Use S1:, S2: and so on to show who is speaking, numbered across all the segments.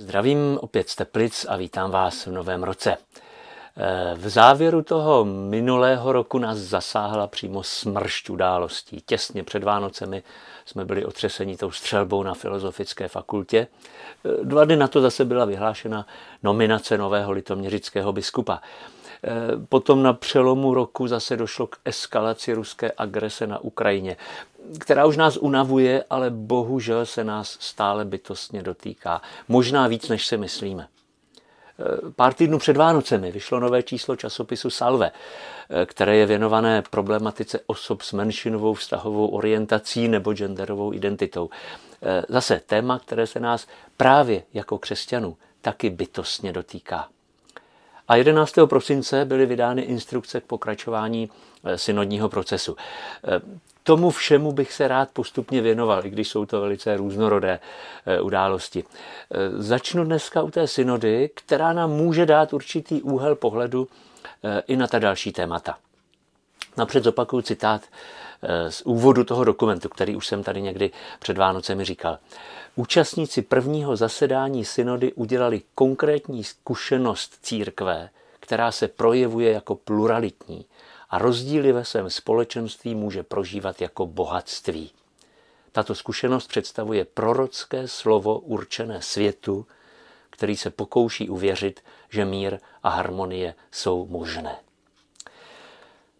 S1: Zdravím opět z Teplic a vítám vás v novém roce. V závěru toho minulého roku nás zasáhla přímo smršť událostí. Těsně před Vánocemi jsme byli otřeseni tou střelbou na Filozofické fakultě. Dva dny na to zase byla vyhlášena nominace nového litoměřického biskupa. Potom na přelomu roku zase došlo k eskalaci ruské agrese na Ukrajině, která už nás unavuje, ale bohužel se nás stále bytostně dotýká. Možná víc, než si myslíme. Pár týdnů před Vánocemi vyšlo nové číslo časopisu Salve, které je věnované problematice osob s menšinovou vztahovou orientací nebo genderovou identitou. Zase téma, které se nás právě jako křesťanů taky bytostně dotýká. A 11. prosince byly vydány instrukce k pokračování eh, synodního procesu. Eh, tomu všemu bych se rád postupně věnoval, i když jsou to velice různorodé eh, události. Začnu dneska u té synody, která nám může dát určitý úhel pohledu i na ta další témata. Napřed zopakuju citát z úvodu toho dokumentu, který už jsem tady někdy před Vánocemi říkal. Účastníci prvního zasedání synody udělali konkrétní zkušenost církve, která se projevuje jako pluralitní a rozdíly ve svém společenství může prožívat jako bohatství. Tato zkušenost představuje prorocké slovo určené světu, který se pokouší uvěřit, že mír a harmonie jsou možné.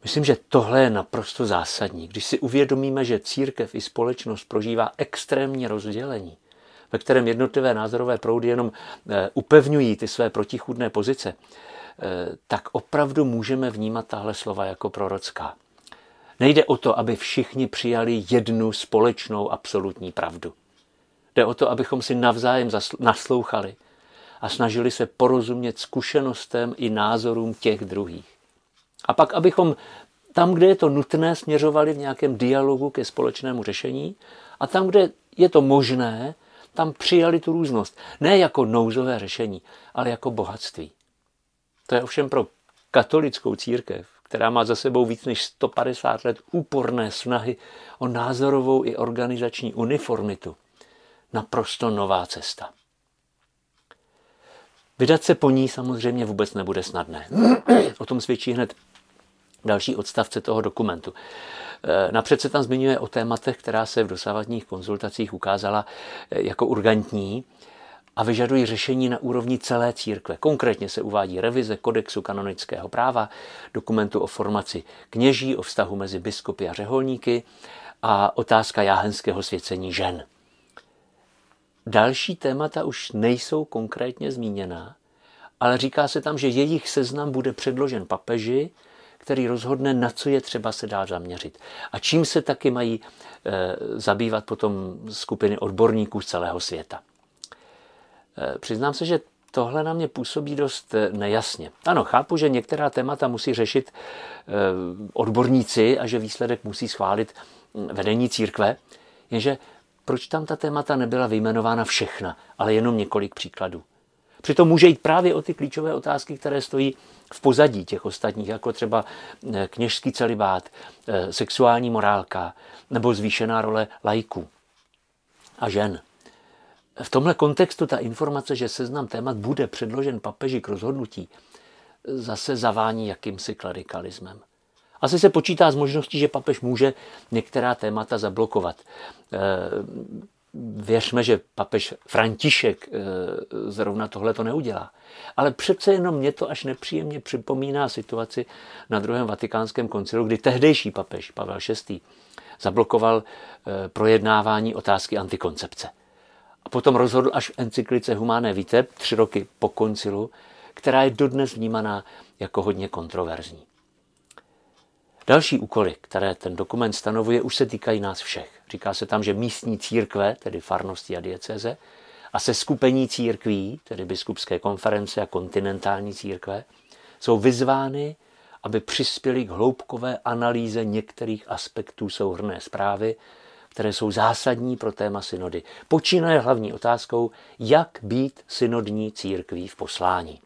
S1: Myslím, že tohle je naprosto zásadní. Když si uvědomíme, že církev i společnost prožívá extrémní rozdělení, ve kterém jednotlivé názorové proudy jenom eh, upevňují ty své protichůdné pozice, tak opravdu můžeme vnímat tahle slova jako prorocká. Nejde o to, aby všichni přijali jednu společnou absolutní pravdu. Jde o to, abychom si navzájem naslouchali a snažili se porozumět zkušenostem i názorům těch druhých. A pak, abychom tam, kde je to nutné, směřovali v nějakém dialogu ke společnému řešení a tam, kde je to možné, tam přijali tu různost. Ne jako nouzové řešení, ale jako bohatství. To je ovšem pro katolickou církev, která má za sebou víc než 150 let úporné snahy o názorovou i organizační uniformitu, naprosto nová cesta. Vydat se po ní samozřejmě vůbec nebude snadné. O tom svědčí hned další odstavce toho dokumentu. Eh, napřed se tam zmiňuje o tématech, která se v dosavadních konzultacích ukázala eh, jako urgentní a vyžadují řešení na úrovni celé církve. Konkrétně se uvádí revize kodexu kanonického práva, dokumentu o formaci kněží, o vztahu mezi biskupy a řeholníky a otázka jáhenského svěcení žen. Další témata už nejsou konkrétně zmíněna, ale říká se tam, že jejich seznam bude předložen papeži který rozhodne, na co je třeba se dá zaměřit. A čím se taky mají e, zabývat potom skupiny odborníků z celého světa. E, přiznám se, že tohle na mě působí dost eh, nejasně. Ano, chápu, že některá témata musí řešit e, odborníci a že výsledek musí schválit hm, vedení církve, jenže proč tam ta témata nebyla vyjmenována všechna, ale jenom několik příkladů. Přitom může jít právě o ty klíčové otázky, které stojí v pozadí těch ostatních, jako třeba eh, kněžský celibát, eh, sexuální morálka nebo zvýšená role lajků a žen. V tomhle kontextu ta informace, že seznam témat bude předložen papeži k rozhodnutí, zase zavání jakýmsi klerikalismem. Asi se počítá s možností, že papež může některá témata zablokovat. Eh, věřme, že papež František eh, zrovna tohle to neudělá. Ale přece jenom mě to až nepříjemně připomíná situaci na druhém vatikánském koncilu, kdy tehdejší papež Pavel VI. zablokoval eh, projednávání otázky antikoncepce. A potom rozhodl až v encyklice Humáné Vitae tři roky po koncilu, která je dodnes vnímaná jako hodně kontroverzní. Další úkoly, které ten dokument stanovuje, už se týkají nás všech. Říká se tam, že místní církve, tedy farnosti a dieceze, a se skupení církví, tedy biskupské konference a kontinentální církve, jsou vyzvány, aby přispěli k hloubkové analýze některých aspektů souhrné zprávy, které jsou zásadní pro téma synody. Počínaje hlavní otázkou, jak být synodní církví v poslání.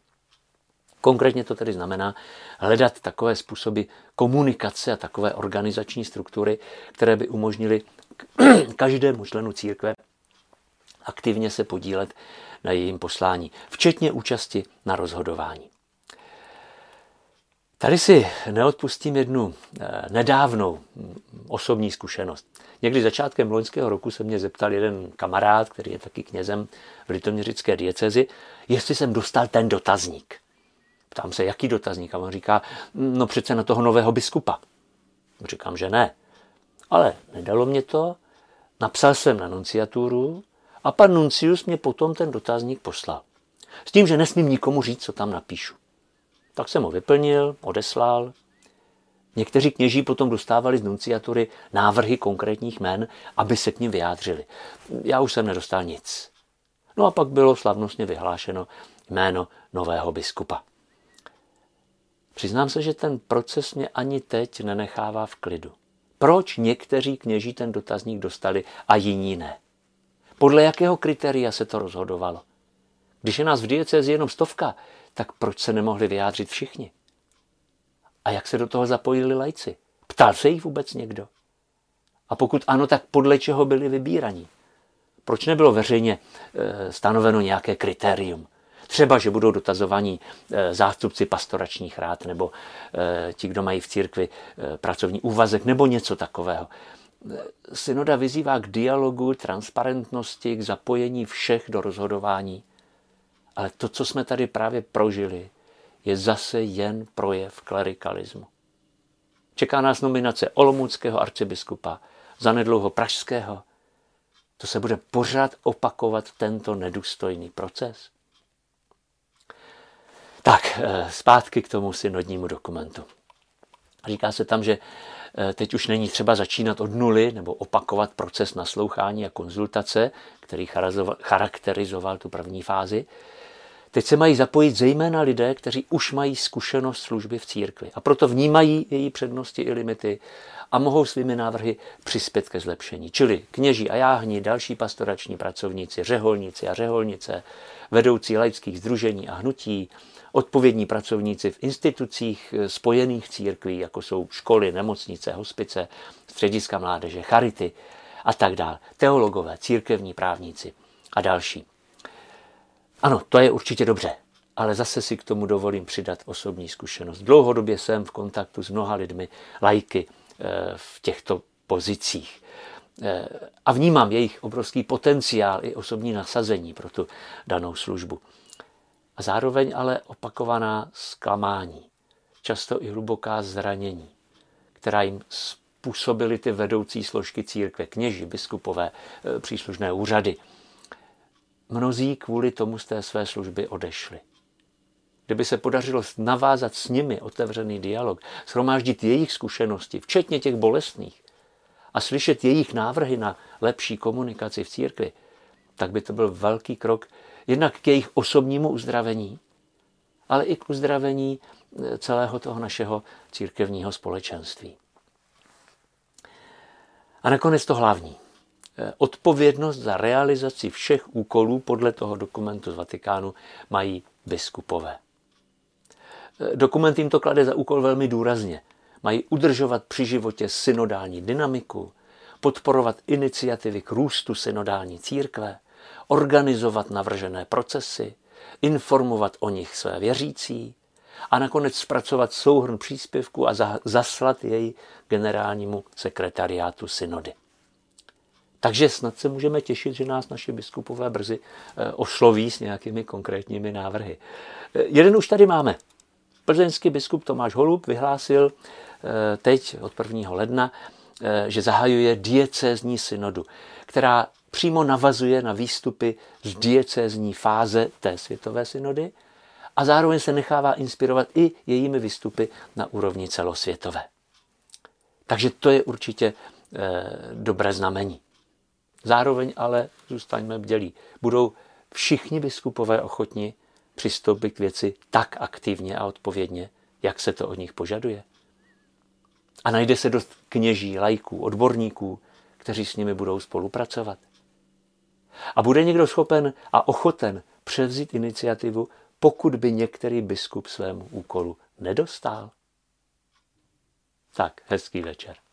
S1: Konkrétně to tedy znamená hledat takové způsoby komunikace a takové organizační struktury, které by umožnily každému členu církve aktivně se podílet na jejím poslání, včetně účasti na rozhodování. Tady si neodpustím jednu eh, nedávnou osobní zkušenost. Někdy začátkem loňského roku se mě zeptal jeden kamarád, který je taky knězem v litoměřické diecezi, jestli jsem dostal ten dotazník. Ptám se, jaký dotazník? A on říká, no přece na toho nového biskupa. Říkám, že ne. Ale nedalo mě to, napsal jsem na nunciaturu a pan Nuncius mě potom ten dotazník poslal. S tím, že nesmím nikomu říct, co tam napíšu. Tak jsem ho vyplnil, odeslal. Někteří kněží potom dostávali z nunciatury návrhy konkrétních men, aby se k ním vyjádřili. Já už jsem nedostal nic. No a pak bylo slavnostně vyhlášeno jméno nového biskupa. Přiznám se, že ten proces mě ani teď nenechává v klidu. Proč někteří kněží ten dotazník dostali a jiní ne? Podle jakého kritéria se to rozhodovalo? Když je nás v diecezi jenom stovka, tak proč se nemohli vyjádřit všichni? A jak se do toho zapojili lajci? Ptal se jich vůbec někdo? A pokud ano, tak podle čeho byli vybíraní? Proč nebylo veřejně eh, stanoveno nějaké kritérium? Třeba, že budou dotazovaní eh, zástupci pastoračních rád nebo eh, ti, kdo mají v církvi pracovní úvazek nebo něco takového. Synoda vyzývá k dialogu, transparentnosti, k zapojení všech do rozhodování. Ale to, co jsme tady právě prožili, je zase jen projev klerikalismu. Čeká nás nominace Olomouckého arcibiskupa, zanedlouho pražského. To se bude pořád opakovat tento nedůstojný proces. Tak, eh, zpátky k tomu synodnímu dokumentu. Říká se tam, že eh, teď už není třeba začínat od nuly nebo opakovat proces naslouchání a konzultace, který charakterizoval tu první fázi, Teď se mají zapojit zejména lidé, kteří už mají zkušenost služby v církvi a proto vnímají její přednosti i limity a mohou svými návrhy přispět ke zlepšení. Čili kněží a jáhni, další pastorační pracovníci, řeholníci a řeholnice, vedoucí laických združení a hnutí, odpovědní pracovníci v institucích spojených církví, jako jsou školy, nemocnice, hospice, střediska mládeže, charity a tak dále, teologové, církevní právníci a další. Ano, to je určitě dobře, ale zase si k tomu dovolím přidat osobní zkušenost. Dlouhodobě jsem v kontaktu s mnoha lidmi, lajky eh, v těchto pozicích. Eh, a vnímám jejich obrovský potenciál i osobní nasazení pro tu danou službu. A zároveň ale opakovaná zklamání, často i hluboká zranění, která jim způsobily ty vedoucí složky církve, kněži, biskupové, eh, příslušné úřady – mnozí kvůli tomu z té své služby odešli. Kdyby se podařilo navázat s nimi otevřený dialog, shromáždit jejich zkušenosti, včetně těch bolestných, a slyšet jejich návrhy na lepší komunikaci v církvi, tak by to byl velký krok jednak k jejich osobnímu uzdravení, ale i k uzdravení eh, celého toho našeho církevního společenství. A nakonec to hlavní. Eh, odpovědnost za realizaci všech úkolů podle toho dokumentu z Vatikánu mají biskupové. Eh, dokument jim to klade za úkol velmi důrazně. Mají udržovat při životě synodální dynamiku, podporovat iniciativy k růstu synodální církve, organizovat navržené procesy, informovat o nich své věřící a nakonec zpracovat souhrn příspěvku a zaslat jej generálnímu sekretariátu synody. Takže snad se můžeme těšit, že nás naši biskupové brzy eh, osloví s nějakými konkrétními návrhy. Eh, jeden už tady máme. Plzeňský biskup Tomáš Holub vyhlásil eh, teď od 1. ledna, že zahajuje diecézní synodu, která přímo navazuje na výstupy z diecézní fáze té světové synody a zároveň se nechává inspirovat i jejími výstupy na úrovni celosvětové. Takže to je určitě dobré znamení. Zároveň ale zůstaňme bdělí. Budou všichni biskupové ochotni přistoupit k věci tak aktivně a odpovědně, jak se to od nich požaduje. A najde se dost kněží, lajků, odborníků, kteří s nimi budou spolupracovat. A bude někdo schopen a ochoten převzít iniciativu, pokud by některý biskup svému úkolu nedostal? Tak, hezký večer.